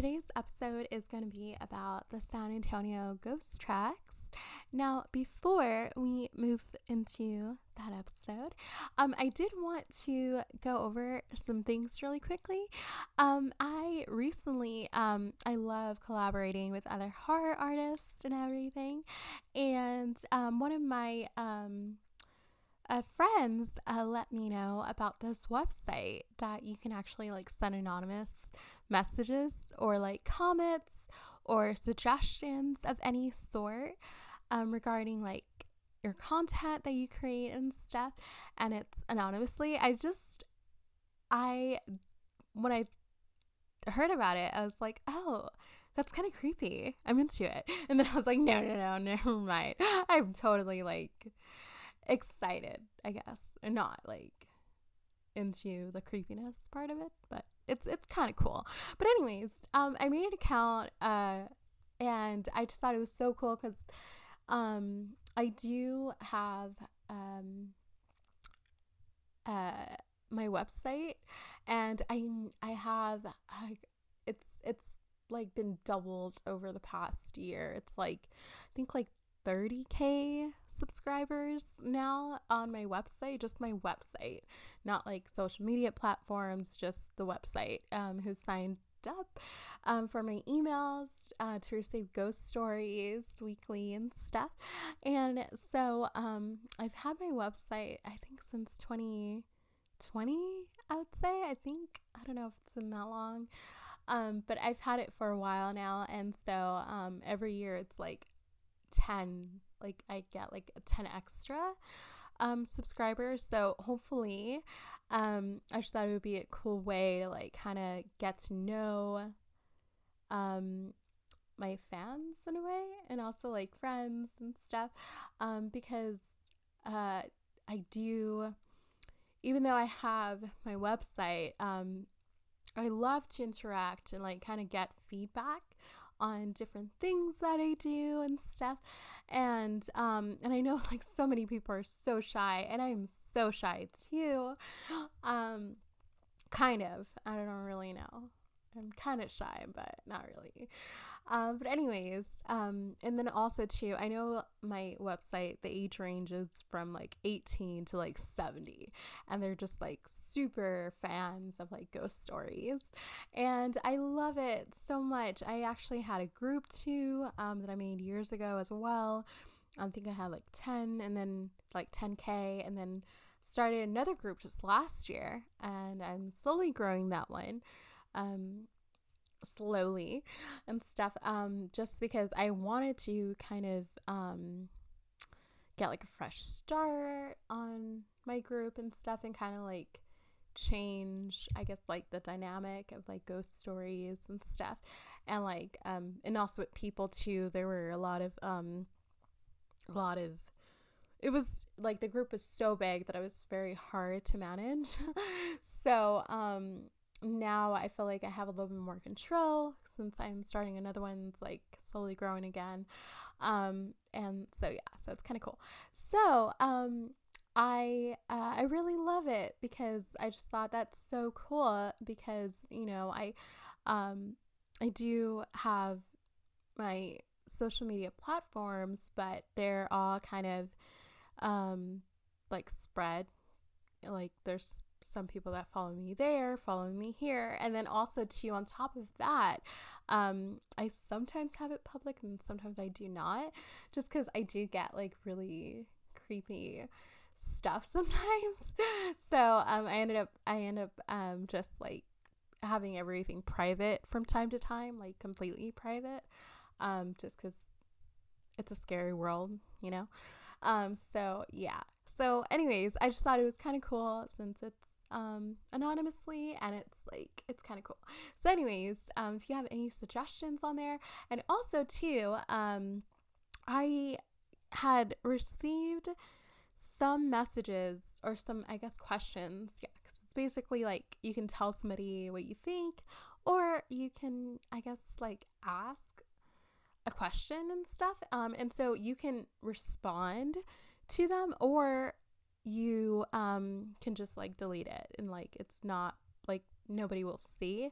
today's episode is going to be about the San Antonio ghost tracks. Now, before we move into that episode, um, I did want to go over some things really quickly. Um, I recently, um, I love collaborating with other horror artists and everything, and um, one of my um, uh, friends uh, let me know about this website that you can actually like send anonymous messages or like comments or suggestions of any sort um, regarding like your content that you create and stuff. And it's anonymously i just i when i heard about it i was like oh that's kind of creepy. I'm into it. And then i was like no no no never mind. I'm totally like excited i guess. And not like into the creepiness part of it but it's it's kind of cool. But anyways, um, I made an account, uh, and I just thought it was so cool because, um, I do have um, uh, my website, and I I have I, it's it's like been doubled over the past year. It's like I think like 30k subscribers now on my website, just my website, not like social media platforms, just the website. Um, who signed up um, for my emails uh, to receive ghost stories weekly and stuff. And so um, I've had my website, I think, since 2020, I would say. I think, I don't know if it's been that long. Um, but I've had it for a while now. And so um, every year it's like 10 like i get like 10 extra um subscribers. So hopefully um i just thought it would be a cool way to like kind of get to know um my fans in a way and also like friends and stuff um because uh i do even though i have my website um i love to interact and like kind of get feedback on different things that I do and stuff. And um and I know like so many people are so shy and I'm so shy too. Um kind of. I don't really know. I'm kind of shy, but not really. Um, but anyways, um, and then also too, I know my website, the age range is from like 18 to like 70, and they're just like super fans of like ghost stories, and I love it so much. I actually had a group too um, that I made years ago as well. I think I had like 10, and then like 10k, and then started another group just last year, and I'm slowly growing that one. Um, slowly and stuff um just because I wanted to kind of um get like a fresh start on my group and stuff and kind of like change I guess like the dynamic of like ghost stories and stuff. And like um and also with people too there were a lot of um a lot of it was like the group was so big that it was very hard to manage. So um now I feel like I have a little bit more control since I'm starting another one's like slowly growing again. Um, and so yeah, so it's kind of cool. So um, I uh, I really love it because I just thought that's so cool because you know I um, I do have my social media platforms, but they're all kind of um, like spread. Like there's some people that follow me there, following me here. And then also, too, on top of that, um, I sometimes have it public and sometimes I do not, just because I do get like really creepy stuff sometimes. so um, I ended up, I end up um, just like having everything private from time to time, like completely private, um, just because it's a scary world, you know? Um, so yeah. So, anyways, I just thought it was kind of cool since it's um, anonymously and it's like it's kind of cool. So anyways um, if you have any suggestions on there and also too um, i had received some messages or some i guess questions. Yeah because it's basically like you can tell somebody what you think or you can i guess like ask a question and stuff um, and so you can respond to them or you um can just like delete it and like it's not like nobody will see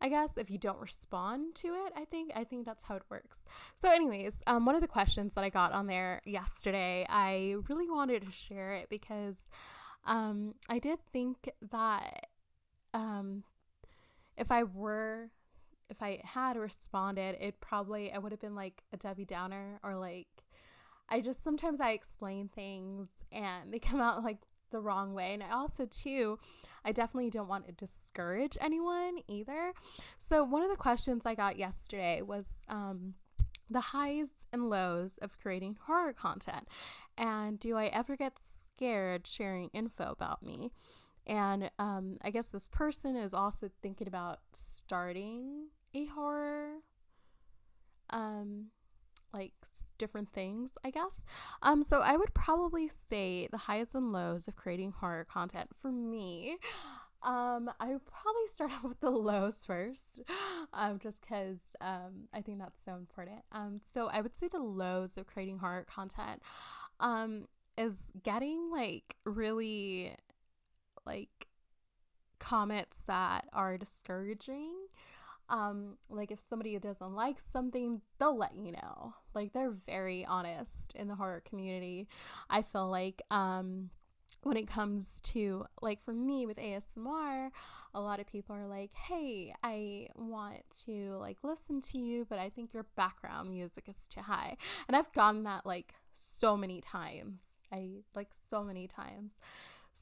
I guess if you don't respond to it, I think I think that's how it works. So, anyways, um, one of the questions that I got on there yesterday, I really wanted to share it because um, I did think that um, if I were, if I had responded, it probably I would have been like a Debbie Downer or like I just sometimes I explain things and they come out like the wrong way. And I also, too, I definitely don't want to discourage anyone either. So, one of the questions I got yesterday was um, the highs and lows of creating horror content. And do I ever get scared sharing info about me? And um, I guess this person is also thinking about starting a horror um, like different things, I guess. Um, so I would probably say the highs and lows of creating horror content for me. Um, I would probably start off with the lows first, um, just because um, I think that's so important. Um, so I would say the lows of creating horror content, um, is getting like really, like, comments that are discouraging um like if somebody doesn't like something they'll let you know like they're very honest in the horror community i feel like um when it comes to like for me with ASMR, a lot of people are like, "Hey, I want to like listen to you, but I think your background music is too high." And I've gotten that like so many times. I like so many times.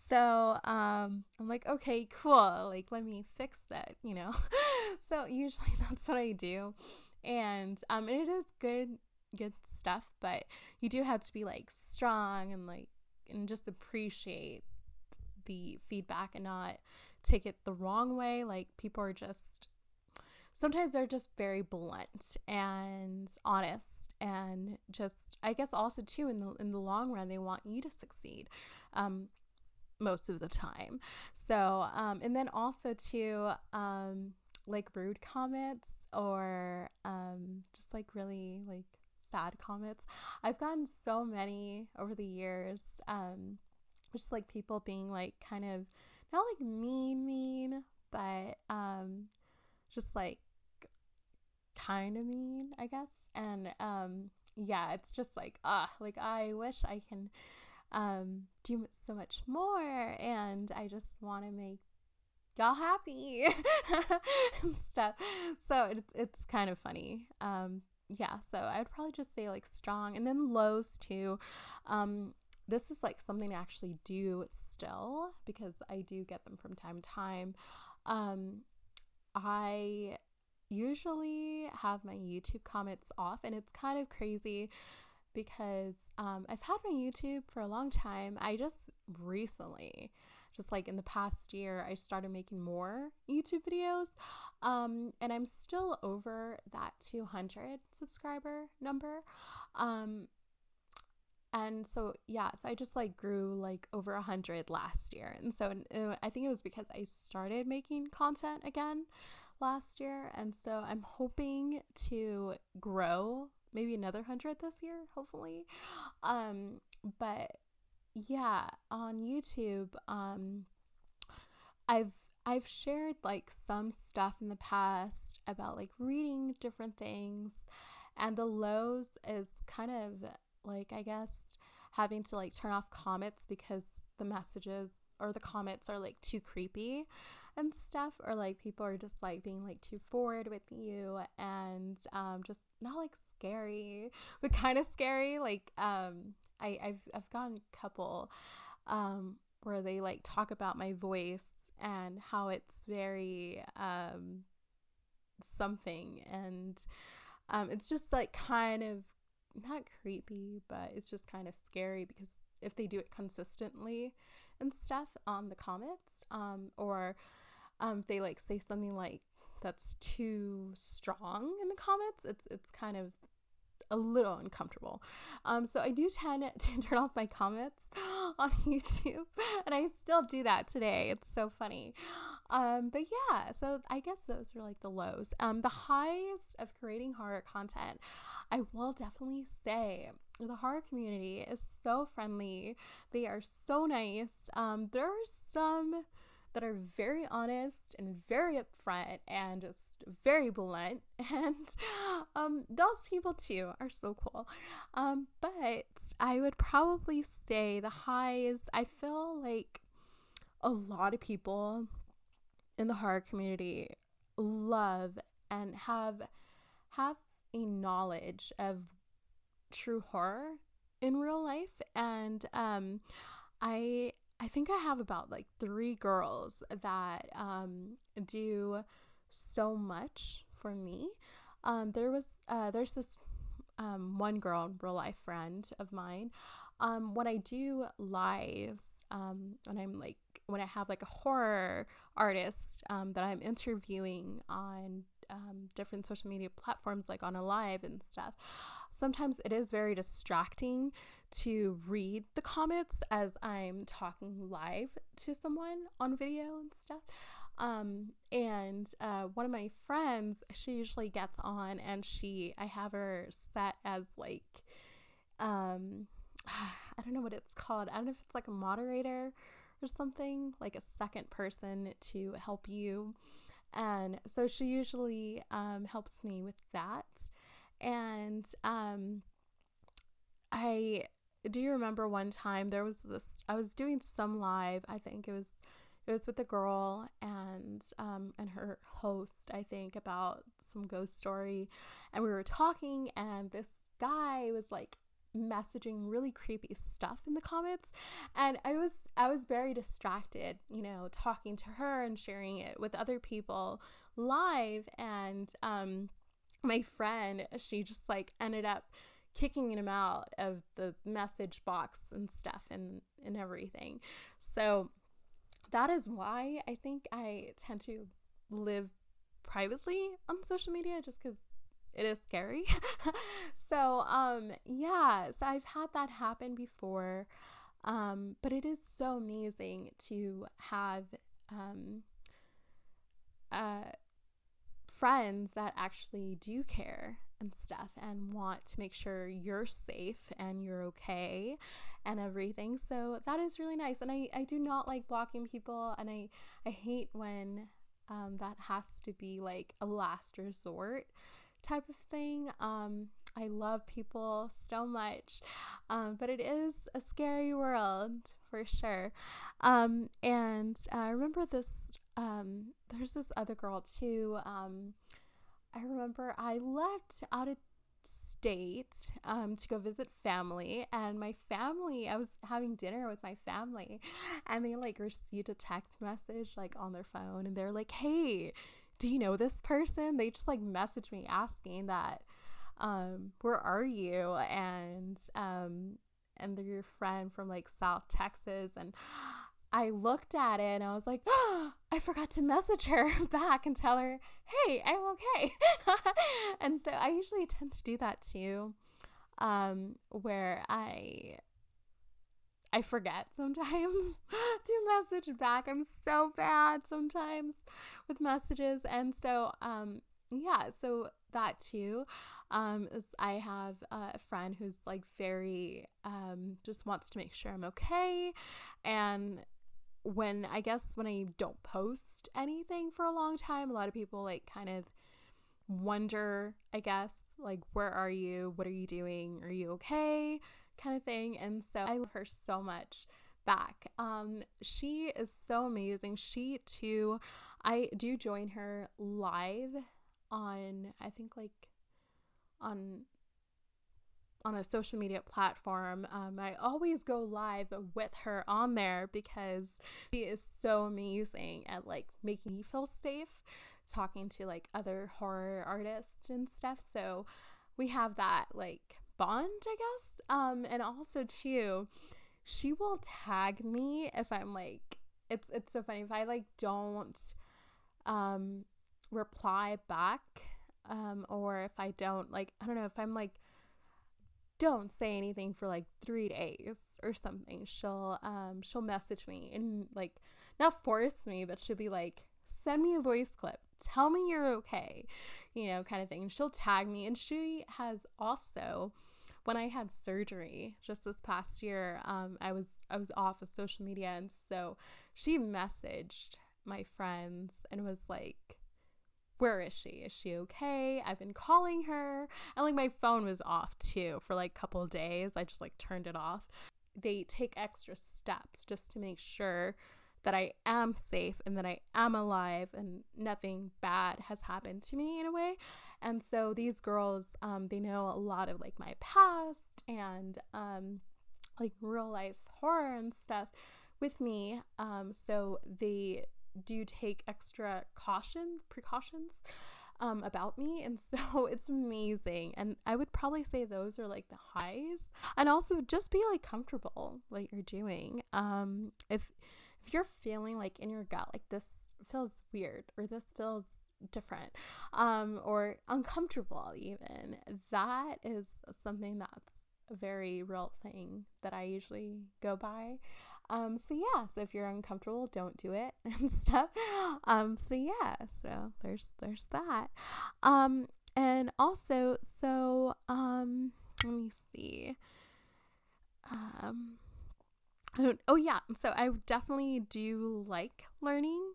So um, I'm like, okay, cool. Like, let me fix that, you know? so usually that's what I do. And um, it is good, good stuff, but you do have to be like strong and like, and just appreciate the feedback and not take it the wrong way. Like, people are just, sometimes they're just very blunt and honest and just i guess also too in the in the long run they want you to succeed um most of the time. So, um, and then also to um, like rude comments or um, just like really like sad comments. I've gotten so many over the years. Um, just like people being like kind of not like mean, mean, but um, just like kind of mean, I guess. And um, yeah, it's just like ah, like I wish I can um, do so much more. And I just want to make y'all happy and stuff. So it's, it's kind of funny. Um, yeah, so I would probably just say like strong and then lows too. Um, this is like something I actually do still because I do get them from time to time. Um, I usually have my YouTube comments off, and it's kind of crazy because um, I've had my YouTube for a long time. I just recently, just like in the past year, I started making more YouTube videos. Um, and I'm still over that 200 subscriber number. Um, and so, yeah, so I just like grew like over a 100 last year. And so uh, I think it was because I started making content again last year. And so I'm hoping to grow maybe another hundred this year, hopefully. Um, but yeah, on YouTube, um, I've I've shared like some stuff in the past about like reading different things, and the lows is kind of like I guess having to like turn off comments because the messages or the comments are like too creepy and stuff or like people are just like being like too forward with you and um, just not like scary but kind of scary like um, I, I've, I've gotten a couple um, where they like talk about my voice and how it's very um, something and um, it's just like kind of not creepy but it's just kind of scary because if they do it consistently and stuff on the comments um, or um, they like say something like that's too strong in the comments, it's it's kind of a little uncomfortable. Um, so I do tend to turn off my comments on YouTube, and I still do that today. It's so funny. Um, but yeah, so I guess those are like the lows. Um, the highs of creating horror content, I will definitely say the horror community is so friendly. They are so nice. Um, there are some that are very honest and very upfront and just very blunt and um those people too are so cool. Um but i would probably say the highs i feel like a lot of people in the horror community love and have have a knowledge of true horror in real life. And um i i think i have about like three girls that um do so much for me. Um there was uh there's this um one girl real life friend of mine. Um when i do lives um when i'm like when i have like a horror artist um, that i'm interviewing on um, different social media platforms like on a live and stuff sometimes it is very distracting to read the comments as i'm talking live to someone on video and stuff um, and uh, one of my friends she usually gets on and she i have her set as like um i don't know what it's called i don't know if it's like a moderator or something like a second person to help you and so she usually um, helps me with that. And um, I do remember one time there was this, I was doing some live, I think it was. It was with a girl and um, and her host, I think, about some ghost story, and we were talking, and this guy was like messaging really creepy stuff in the comments. And i was i was very distracted you know talking to her and sharing it with other people live. And um my friend she just like ended up kicking him out of the message box and stuff and and everything. So that is why i think i tend to live privately on social media just because it is scary. so, um, yeah, so I've had that happen before. Um, but it is so amazing to have um, uh, friends that actually do care and stuff and want to make sure you're safe and you're okay and everything. So that is really nice. And I, I do not like blocking people and I, I hate when um, that has to be like a last resort type of thing. Um, I love people so much, um, but it is a scary world for sure. Um, and I remember this, um, there's this other girl too. Um, I remember I left out of state um, to go visit family and my family i was having dinner with my family and they like received a text message like on their phone and they're like hey do you know this person? They just like messaged me asking that, um, where are you? And, um, and they're your friend from like South Texas. And I looked at it and I was like, oh, I forgot to message her back and tell her, hey, I'm okay. and so I usually tend to do that too, um, where I I forget sometimes to message back. I'm so bad sometimes with messages. And so, um, yeah, so that too. Um, is I have a friend who's like very, um, just wants to make sure I'm okay. And when I guess when I don't post anything for a long time, a lot of people like kind of wonder, I guess, like, where are you? What are you doing? Are you okay? kind of thing. And so I love her so much back. Um, she is so amazing. She too, I do join her live on, I think like on on a social media platform. Um, I always go live with her on there because she is so amazing at like making me feel safe, talking to like other horror artists and stuff. So we have that like bond, I guess. Um, and also too, she will tag me if I'm like, it's it's so funny if I like don't um reply back, um, or if I don't like, I don't know if I'm like don't say anything for like three days or something. She'll um she'll message me and like not force me but she'll be like send me a voice clip. Tell me you're okay you know kind of thing. And she'll tag me. And she has also when I had surgery just this past year, um, I was I was off of social media, and so she messaged my friends and was like, where is she? Is she okay? I've been calling her. And like my phone was off too for like a couple days. I just like turned it off. They take extra steps just to make sure that I am safe and that I am alive and nothing bad has happened to me in a way. And so these girls, um, they know a lot of like my past and um, like real life horror and stuff with me. Um, so they do you take extra caution, precautions um, about me. And so it's amazing. And I would probably say those are like the highs. And also just be like comfortable what you're doing. Um, if if you're feeling like in your gut, like this feels weird or this feels different um, or uncomfortable, even, that is something that's a very real thing that I usually go by. Um, so yeah, so if you're uncomfortable, don't do it and stuff. Um, so yeah, so there's there's that. Um, and also, so um, let me see. Um, I don't. Oh yeah, so I definitely do like learning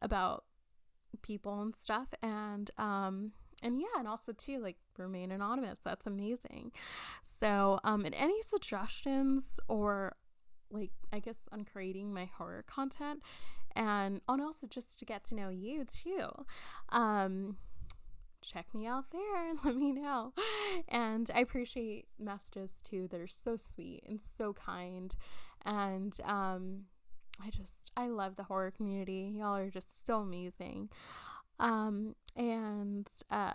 about people and stuff, and um, and yeah, and also too like remain anonymous. That's amazing. So um, and any suggestions or like I guess on creating my horror content and and also just to get to know you too. Um check me out there and let me know. And I appreciate messages too that are so sweet and so kind. And um I just I love the horror community. Y'all are just so amazing. Um and uh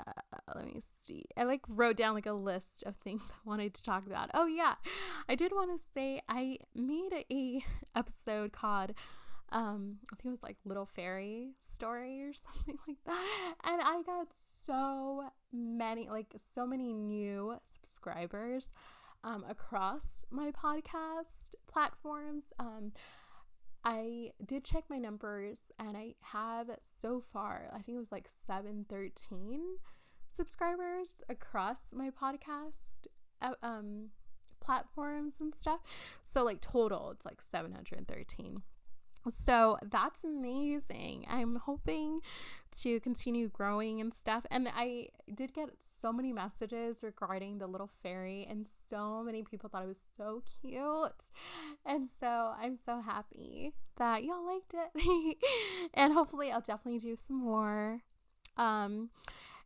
let me see. I like wrote down like a list of things i wanted to talk about. Oh yeah. I did want to say i made a, episode called um i think it was like little fairy story or something like that. And i got so many like so many new subscribers um across my podcast platforms. Um I did check my numbers and I have so far, I think it was like 713 subscribers across my podcast uh, um, platforms and stuff. So, like, total, it's like 713. So that's amazing. I'm hoping to continue growing and stuff. And I did get so many messages regarding the little fairy, and so many people thought it was so cute. And so I'm so happy that y'all liked it. and hopefully, I'll definitely do some more. Um,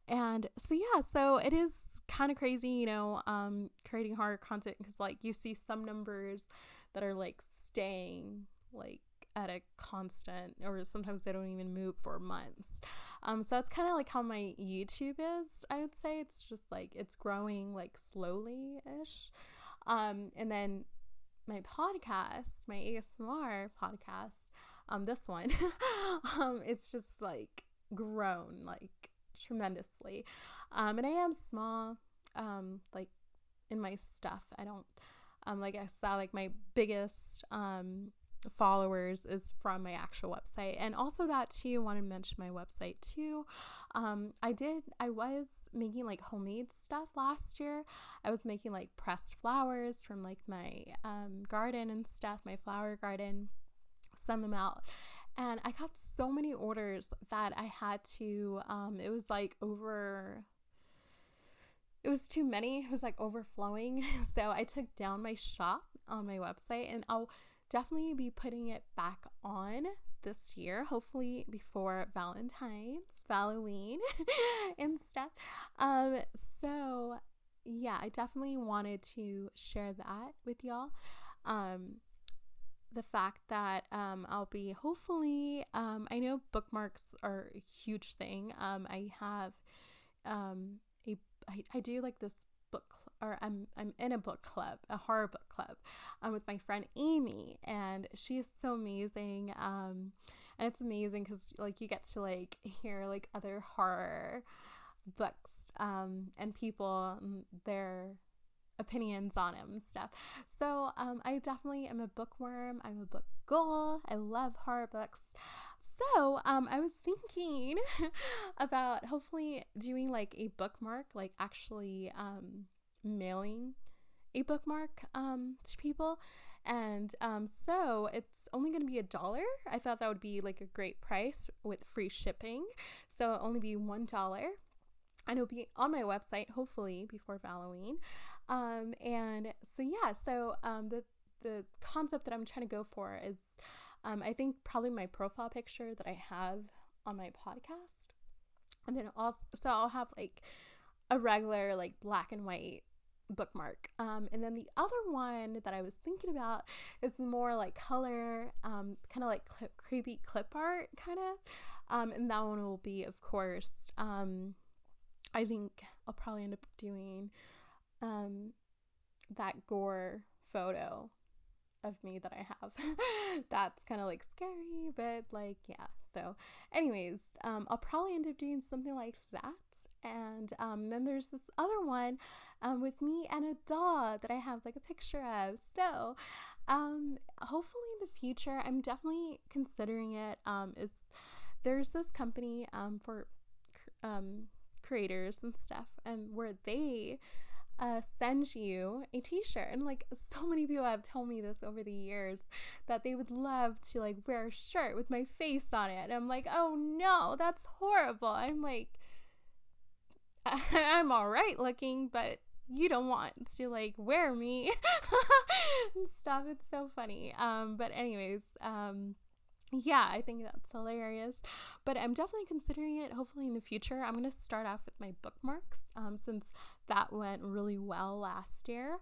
and so, yeah, so it is kind of crazy, you know, um, creating horror content because, like, you see some numbers that are like staying like at a constant or sometimes they don't even move for months. Um so that's kind of like how my youtube is i would say. It's just like it's growing like slowly ish um and then my podcast my asmr podcast um this one um it's just like grown like tremendously. Um and i am small um like in my stuff. I don't um like i saw like my biggest um followers is from my actual website. And also that too want to mention my website too. Um i did i was making like homemade stuff last year. I was making like pressed flowers from like my um garden and stuff my flower garden send them out. And i got so many orders that i had to um it was like over it was too many. It was like overflowing. So i took down my shop on my website and i'll definitely be putting it back on this year, hopefully before Valentine's, Halloween, and stuff. Um, so yeah, I definitely wanted to share that with y'all. Um, the fact that um, I'll be hopefully, um, I know bookmarks are a huge thing. Um, I have um, a, I, I do like this book or I'm I'm in a book club, a horror book club, um, with my friend Amy, and she is so amazing. Um, and it's amazing because like you get to like hear like other horror books, um, and people um, their opinions on them and stuff. So um, I definitely am a bookworm. I'm a book ghoul. I love horror books. So, um, I was thinking about hopefully doing like a bookmark, like actually um, mailing a bookmark um, to people And um, so it's only going to be a dollar. I thought that would be like a great price with free shipping. So it'll only be one dollar. And it'll be on my website, hopefully, before Halloween. Um, and so, yeah, so um, the, the concept that I'm trying to go for is um, I think probably my profile picture that I have on my podcast. And then also, so I'll have like a regular, like black and white bookmark. Um, and then the other one that I was thinking about is more like color, um, kind of like cl- creepy clip art, kind of. Um, and that one will be, of course, um, I think I'll probably end up doing um, that gore photo of me that I have. That's kind of like scary, but like, yeah. So, anyways, um, I'll probably end up doing something like that. And um, then there's this other one um, with me and a dog that I have like a picture of. So, um, hopefully in the future, I'm definitely considering it. Um, is there's this company um, for um, creators and stuff, and where they uh, send you a t-shirt and like so many people have told me this over the years that they would love to like wear a shirt with my face on it and i'm like oh no that's horrible i'm like i'm all right looking but you don't want to like wear me stuff it's so funny um but anyways um yeah, I think that's hilarious. But I'm definitely considering it. Hopefully, in the future, I'm to start off with my bookmarks um, since that went really well last year.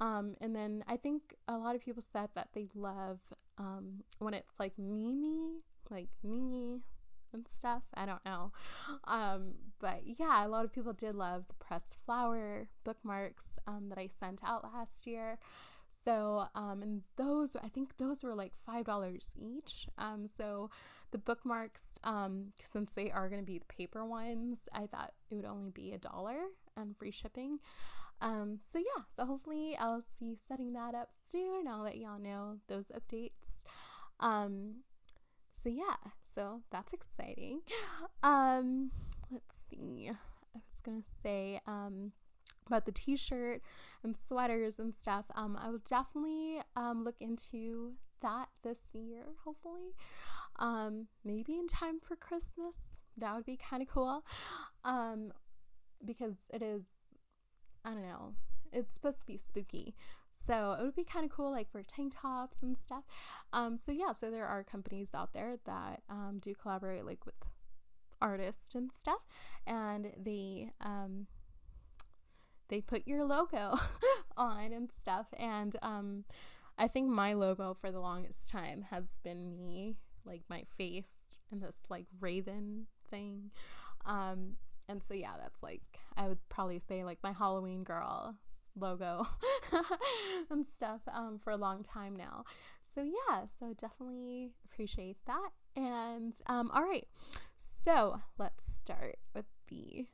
Um, and then I think a lot of people said that they love um, when it's like Mimi, like me and stuff. I don't know. Um, but yeah, a lot of people did love the pressed flower bookmarks um, that I sent out last year. So, um, and those, I think those were like $5 each. Um, so the bookmarks, um, since they are going to be the paper ones, I thought it would only be a dollar and free shipping. Um, so yeah, so hopefully I'll be setting that up soon. I'll let y'all know those updates. Um, so yeah, so that's exciting. Um, let's see. I was gonna say, um, about the t-shirt and sweaters and stuff. Um, i will definitely um, look into that this year hopefully. Um, maybe in time for christmas. That would be kind of cool. Um, because it is i don't know. It's supposed to be spooky so it would be kind of cool like for tank tops and stuff um, so yeah so there are companies out there that um, do collaborate like with artists and stuff and they um, they put your logo on and stuff. And um, I think my logo for the longest time has been me, like my face and this like raven thing. Um, and so yeah, that's like I would probably say like my Halloween girl logo and stuff um, for a long time now. So yeah, so definitely appreciate that. And um, all right, so let's start with the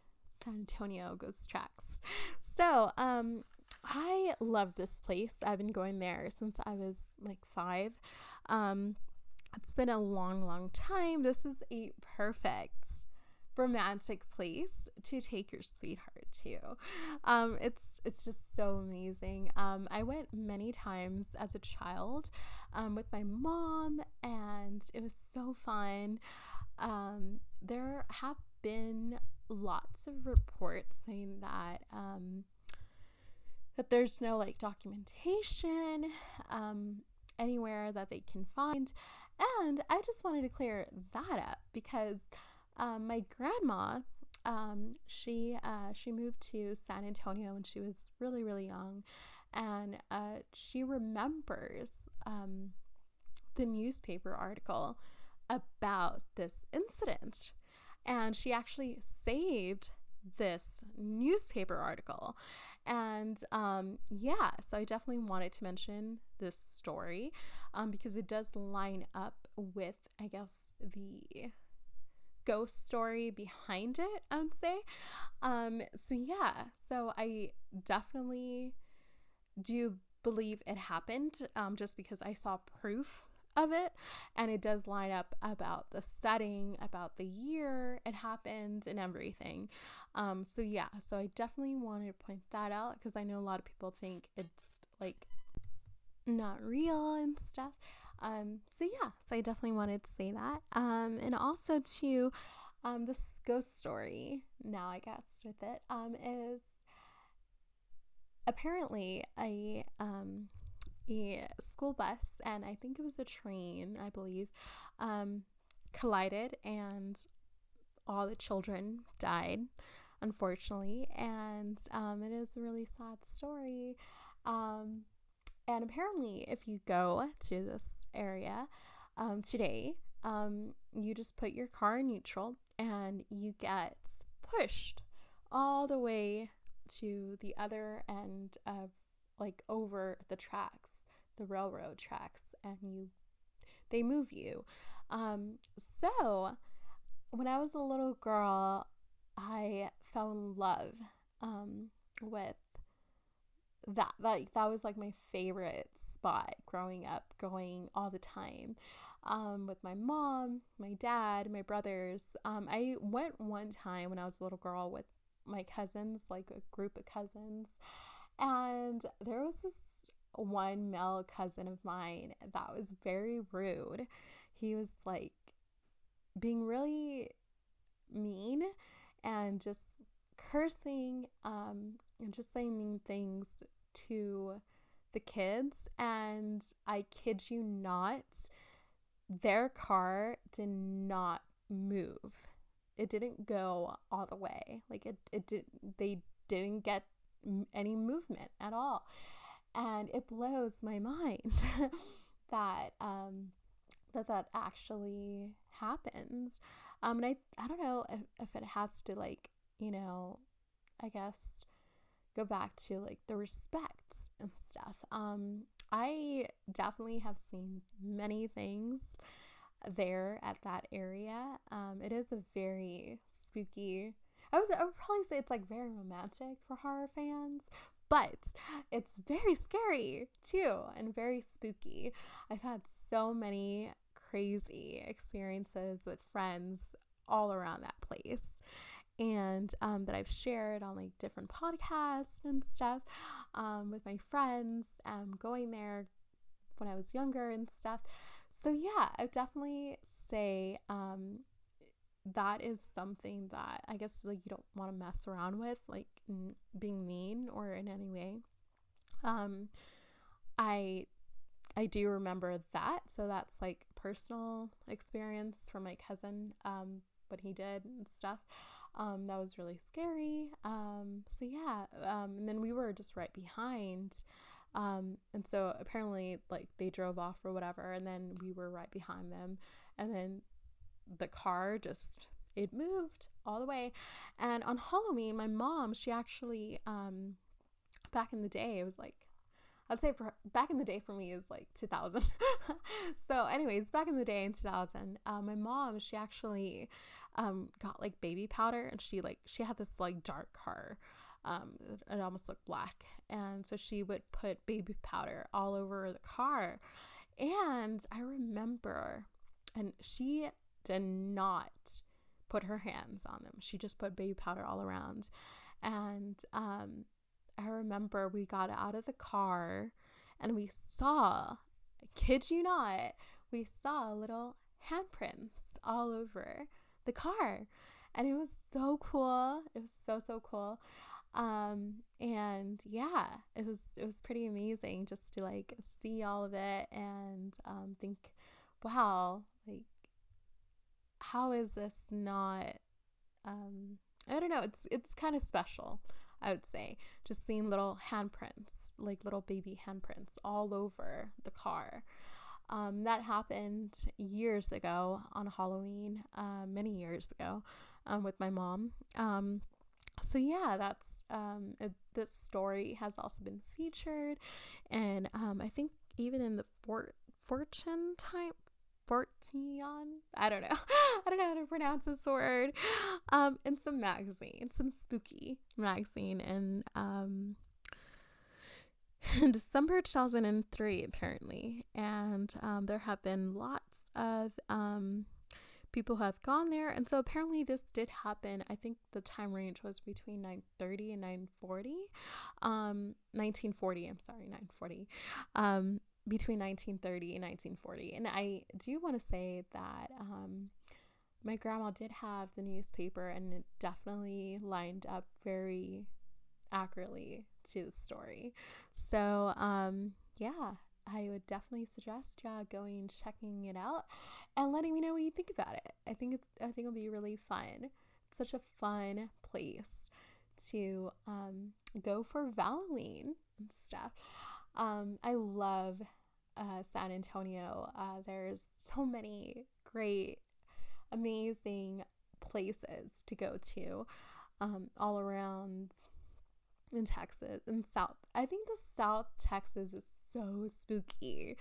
San Antonio Ghost Tracks. So, um, I love this place. I've been going there since I was like five. Um, it's been a long, long time. This is a perfect romantic place to take your sweetheart to. Um, it's it's just so amazing. Um, I went many times as a child um, with my mom, and it was so fun. Um, there have been lots of reports saying that um, that there's no like documentation um, anywhere that they can find, and I just wanted to clear that up because um, my grandma um, she uh, she moved to San Antonio when she was really really young, and uh, she remembers um, the newspaper article about this incident and she actually saved this newspaper article. And um, yeah, so I definitely wanted to mention this story um, because it does line up with, I guess, the ghost story behind it, I would say. Um, so yeah, so I definitely do believe it happened um, just because I saw proof of it and it does line up about the setting about the year it happened and everything um so yeah so i definitely wanted to point that out because i know a lot of people think it's like not real and stuff. Um, so yeah, so I definitely wanted to say that. Um, and also to um, this ghost story now, I guess with it um, is apparently a um, a school bus and I think it was a train, I believe, um, collided and all the children died, unfortunately. And um, it is a really sad story. Um, and apparently, if you go to this area um, today, um, you just put your car in neutral and you get pushed all the way to the other end of like over the tracks, the railroad tracks, and you they move you. Um, so when I was a little girl, I fell in love um, with that. Like that was like my favorite spot growing up, going all the time. Um, with my mom, my dad, my brothers. Um, I went one time when I was a little girl with my cousins, like a group of cousins, and there was this one male cousin of mine that was very rude. He was like being really mean and just cursing um, and just saying mean things to the kids. And I kid you not, their car did not move. It didn't go all the way. Like it, it did. They didn't get any movement at all, and it blows my mind that um, that that actually happens. Um, and I I don't know if, if it has to like you know, I guess go back to like the respect and stuff. Um, I definitely have seen many things there at that area. Um, it is a very spooky. I was I would probably say it's like very romantic for horror fans, but it's very scary too and very spooky. I've had so many crazy experiences with friends all around that place and um, that I've shared on like different podcasts and stuff um, with my friends, um, going there when I was younger and stuff. So, yeah, I definitely say um, that is something that I guess like you don't want to mess around with, like n- being mean or in any way. Um, I I do remember that, so that's like personal experience from my cousin, um, what he did and stuff. Um, that was really scary. Um, so yeah, um, and then we were just right behind. Um, and so apparently, like they drove off or whatever, and then we were right behind them, and then the car just it moved all the way. And on Halloween, my mom, she actually, um, back in the day, it was like I'd say for back in the day for me is like 2000. so, anyways, back in the day in 2000, uh, my mom she actually um, got like baby powder, and she like she had this like dark car. Um, it almost looked black, and so she would put baby powder all over the car. And I remember, and she did not put her hands on them. She just put baby powder all around, and um, I remember we got out of the car and we saw, I kid you not, we saw little handprints all over the car. And it was so cool. It was so, so cool. Um, and yeah, it was it was pretty amazing just to like see all of it and um, think, wow, like how is this not um I don't know, it's it's kind of special. I would say. Just seeing little handprints, like little baby handprints all over the car. Um, that happened years ago on Halloween, uh, many years ago, um, with my mom. Um, so yeah, that's um, it, this story has also been featured, and um, I think even in the Fort Fortune type Fortion. I don't know. I don't know how to pronounce this word. Um, in some magazine, some spooky magazine in um in December 2003, apparently. And um, there have been lots of um, people who have gone there. And so apparently this did happen. I think the time range was between 930 and 940. Um, 1940, I'm sorry, 940. Um, between 1930 and 1940. And I do want to say that um, my grandma did have the newspaper and it definitely lined up very accurately to the story. So, um, yeah, I would definitely suggest yeah going checking it out and letting me know what you think about it. I think it's I think it'll be really fun. It's such a fun place to um, go for Halloween and stuff. Um, I love uh, San Antonio. Uh, there's so many great, amazing places to go to um, all around in Texas in South. I think the South Texas is so spooky.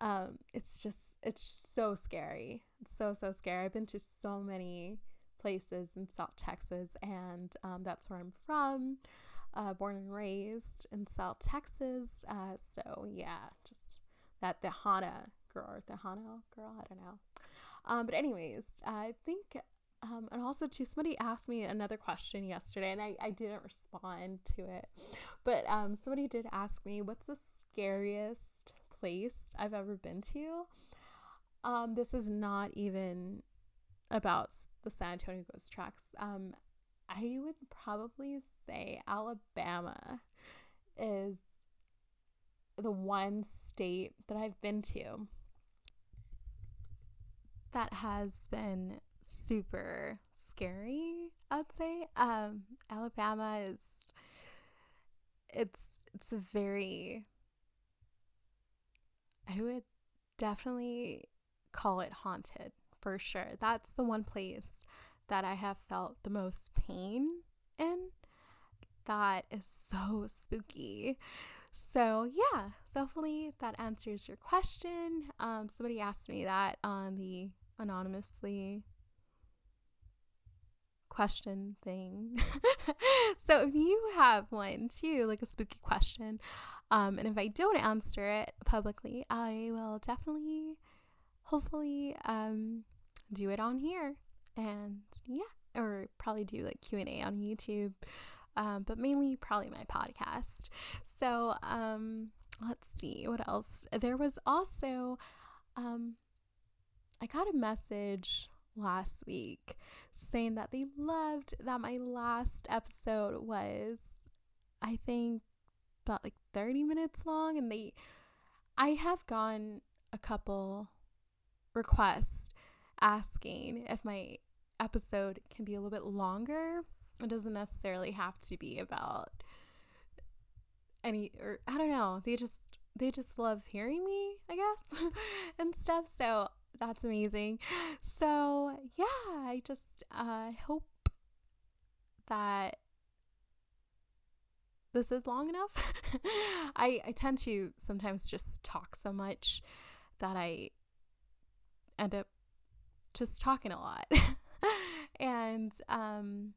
Um, it's just it's so scary. It's so so scary. I've been to so many places in South Texas, and um, that's where I'm from. Uh, born and raised in South Texas. Uh, so yeah, just that the Hana girl or the Hana girl. I don't know. Um, but anyways, I think um, and also, too, somebody asked me another question yesterday, and I, I didn't respond to it. But um, somebody did ask me, What's the scariest place I've ever been to? Um, this is not even about the San Antonio Ghost Tracks. Um, I would probably say Alabama is the one state that I've been to that has been super scary, I'd say. Um, Alabama is it's it's a very I would definitely call it haunted for sure. That's the one place that I have felt the most pain in. That is so spooky. So, yeah, so hopefully that answers your question. Um, somebody asked me that on the anonymously question thing. so if you have one too, like a spooky question, um, and if I don't answer it publicly, I will definitely, hopefully, um, do it on here, and yeah, or probably do like Q and A on YouTube, um, but mainly probably my podcast. So um, let's see what else. There was also, um, I got a message last week saying that they loved that my last episode was, I think, about like 30 minutes long. And they, I have gone a couple requests asking if my episode can be a little bit longer. It doesn't necessarily have to be about any, or I don't know. They just, they just love hearing me, I guess, and stuff. So that's amazing. So, yeah, I just uh, hope that this is long enough. I, I tend to sometimes just talk so much that I end up just talking a lot. and um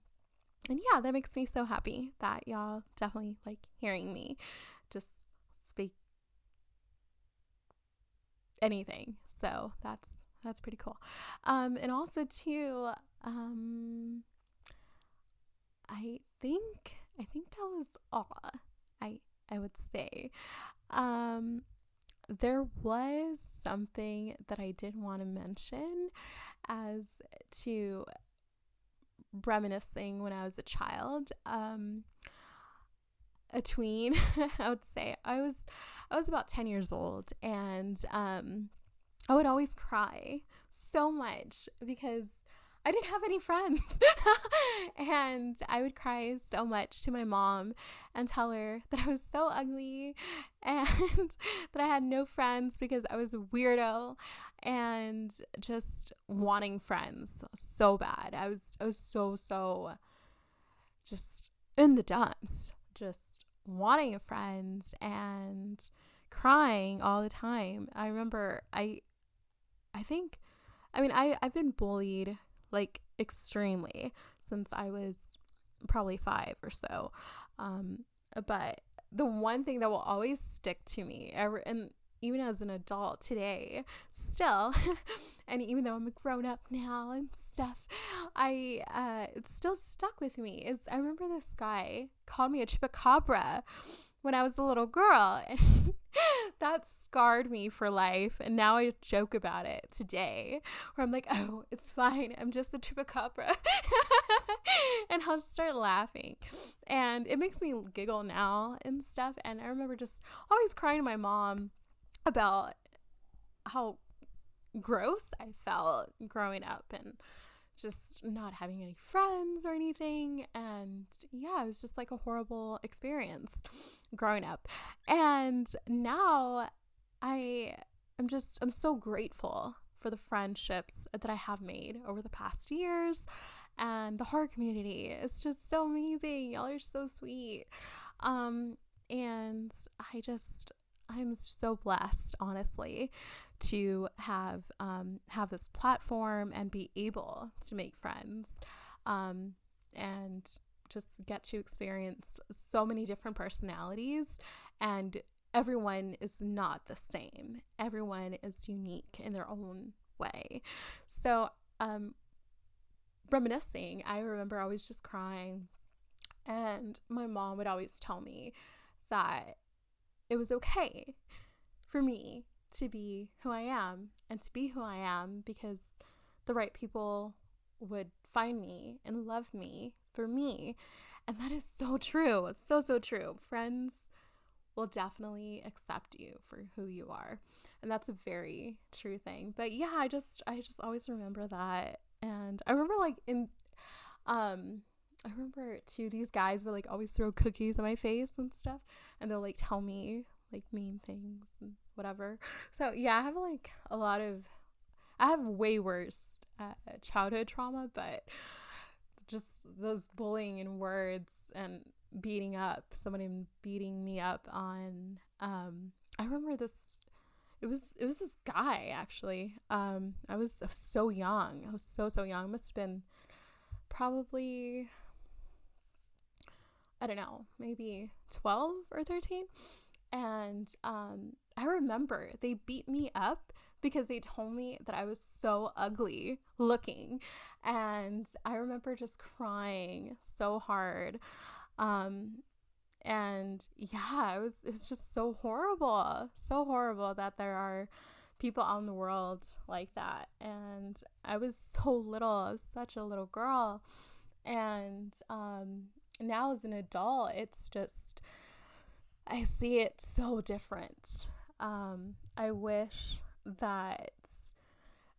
and yeah, that makes me so happy that y'all definitely like hearing me just speak anything. So that's that's pretty cool. Um, and also too, um, I think I think that was all. I I would say. Um, there was something that I did want to mention as to reminiscing when I was a child. Um, a tween, I would say. I was I was about 10 years old and um, I would always cry so much because I didn't have any friends. and I would cry so much to my mom and tell her that I was so ugly and that I had no friends because I was a weirdo and just wanting friends so bad. I was I was so so just in the dumps, just wanting a friend and crying all the time. I remember I I think I mean I I've been bullied like extremely since I was probably 5 or so. Um but the one thing that will always stick to me ever and even as an adult today still and even though i'm a grown up now and stuff i uh it's still stuck with me is i remember this guy called me a chupacabra when i was a little girl that scarred me for life. And now I joke about it today, where I'm like, oh, it's fine. I'm just a chupacabra. and I'll start laughing. And it makes me giggle now and stuff. And I remember just always crying to my mom about how gross I felt growing up and just not having any friends or anything. And yeah, it was just like a horrible experience growing up. And now I am just, I'm so grateful for the friendships that I have made over the past years. And the horror community is just so amazing. Y'all are so sweet. Um, and I just, I'm so blessed, honestly, to have um, have this platform and be able to make friends um, and just get to experience so many different personalities and everyone is not the same. Everyone is unique in their own way. So um, reminiscing i remember i was just crying and my mom would always tell me that it was okay for me to be who I am and to be who I am because the right people would find me and love me for me. And that is so true. It's so, so true. Friends will definitely accept you for who you are. And that's a very true thing. But yeah, I just I just always remember that. And I remember like in um I remember too these guys would like always throw cookies in my face and stuff and they'll like tell me like mean things and whatever. So yeah, I have like a lot of, I have way worse uh, childhood trauma, but just those bullying and words and beating up, somebody beating me up on. Um, I remember this. It was it was this guy actually. Um, I was, I was so young. I was so so young. must have been probably I don't know, maybe 12 or 13. And um, I remember they beat me up because they told me that I was so ugly looking. And I remember just crying so hard. Um, and yeah, it was it was just so horrible. So horrible that there are people out in the world like that. And I was so little. I was such a little girl. And um, now as an adult, it's just I see it so different. Um, I wish that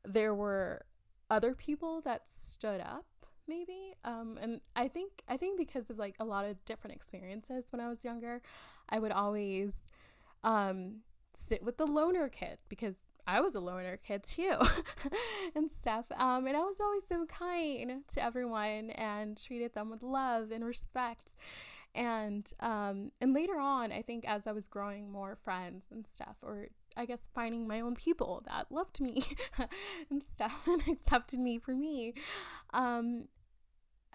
there were other people that stood up maybe. Um, and i think i think because of like a lot of different experiences when i was younger i would always um, sit with the loner kid because i was a loner kid too and stuff. Um, and i was always so kind to everyone and treated them with love and respect and um and later on i think as i was growing more friends and stuff or i guess finding my own people that loved me and stuff and accepted me for me um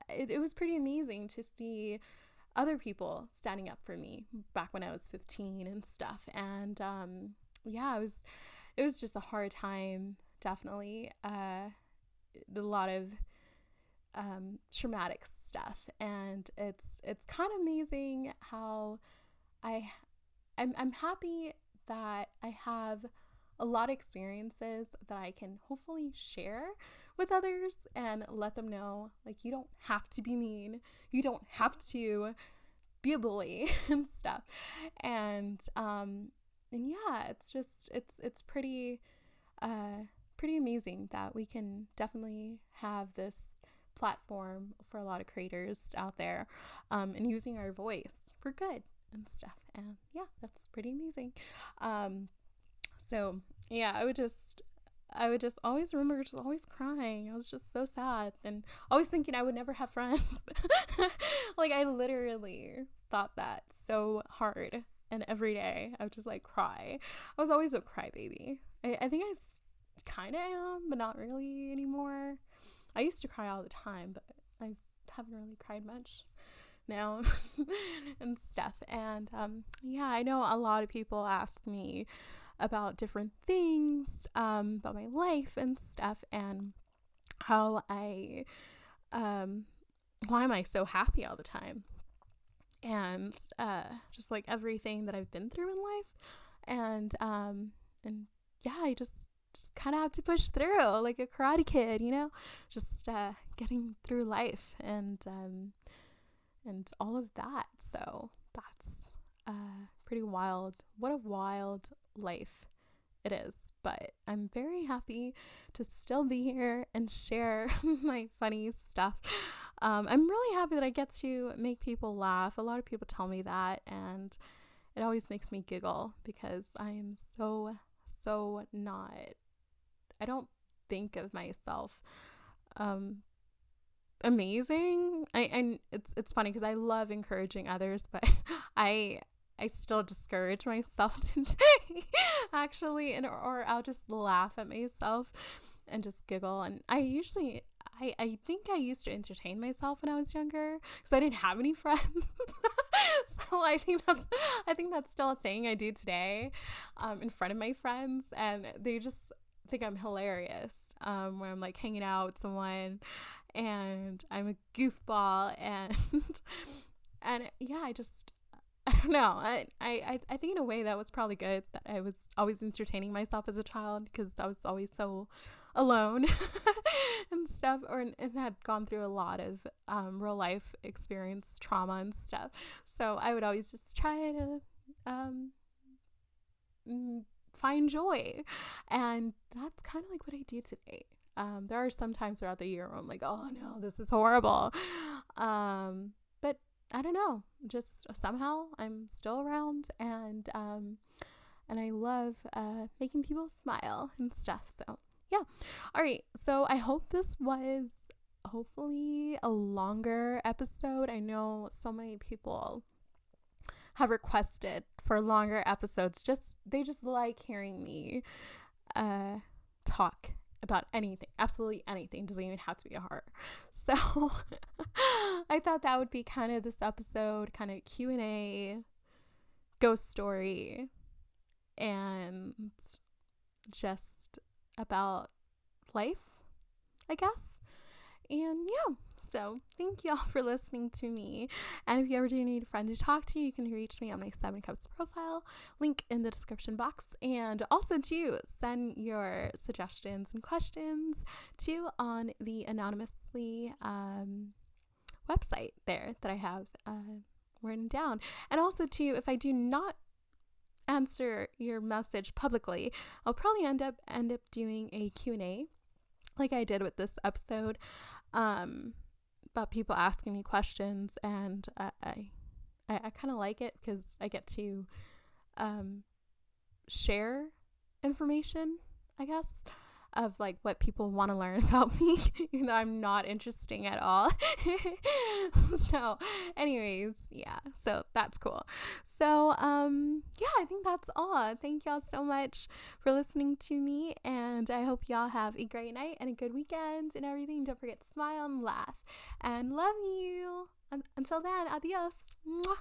it, it was pretty amazing to see other people standing up for me back when i was 15 and stuff. And um yeah it was it was just a hard time definitely. Uh a lot of um, traumatic stuff, and it's it's kind of amazing how I I'm I'm happy that I have a lot of experiences that I can hopefully share with others and let them know like you don't have to be mean, you don't have to be a bully and stuff. And um and yeah, it's just it's it's pretty uh pretty amazing that we can definitely have this platform for a lot of creators out there um, and using our voice for good and stuff. And yeah, that's pretty amazing. Um, so yeah, I would just I would just always remember just always crying. I was just so sad and always thinking I would never have friends. like I literally thought that so hard and every day I would just like cry. I was always a crybaby. I, I think I kind of am, but not really anymore. I used to cry all the time, but I haven't really cried much now and stuff. And um, yeah, I know a lot of people ask me about different things, um, about my life and stuff, and how I, um, why am I so happy all the time? And uh, just like everything that I've been through in life. and um and yeah i just just kind of have to push through like a karate kid you know? Just uh getting through life and um and all of that. So that's uh pretty wild. What a wild life it is. But i'm very happy to still be here and share my funny stuff. Um, i'm really happy that i get to make people laugh. A lot of people tell me that and it always makes me giggle because I am so, so not, I don't think of myself um, amazing. I, and it's, it's funny because I love encouraging others, but I, I still discourage myself today, actually, and or I'll just laugh at myself and just giggle. And I usually I, I think I used to entertain myself when I was younger because I didn't have any friends. so I think that's I think that's still a thing I do today um, in front of my friends, and they just think I'm hilarious um, when I'm like hanging out with someone, and I'm a goofball, and and yeah, I just I don't know. I, I, I think in a way that was probably good that I was always entertaining myself as a child because I was always so alone and stuff or and had gone through a lot of um, real life experience trauma and stuff so i would always just try to um, find joy and that's kind of like what i do today um, there are some times throughout the year where i'm like oh no this is horrible um, but i don't know just somehow i'm still around and um, and I love uh, making people smile and stuff. So yeah. All right. So I hope this was hopefully a longer episode. I know so many people have requested for longer episodes. Just they just like hearing me uh talk about anything. Absolutely anything. Doesn't even have to be a horror. So I thought that would be kind of this episode, kind of Q&A, ghost story and just about life, I guess. And yeah, so thank y'all for listening to me. And if you ever do need a friend to talk to, you can reach me on my Seven Cups profile, link in the description box. And also, to send your suggestions and questions to on the anonymously um, website there that I have uh, written down. And also, too, if I do not answer your message publicly, I'll probably end up end up doing a Q&A like I did with this episode um about people asking me questions and I I, I kind of like it cuz I get to um share information, I guess of like what people want to learn about me, even though I'm not interesting at all. so, anyways, yeah, so that's cool. So, um, yeah, I think that's all. Thank y'all so much for listening to me, and I hope y'all have a great night and a good weekend and everything. Don't forget to smile and laugh, and love you. Until then, adios. Mwah.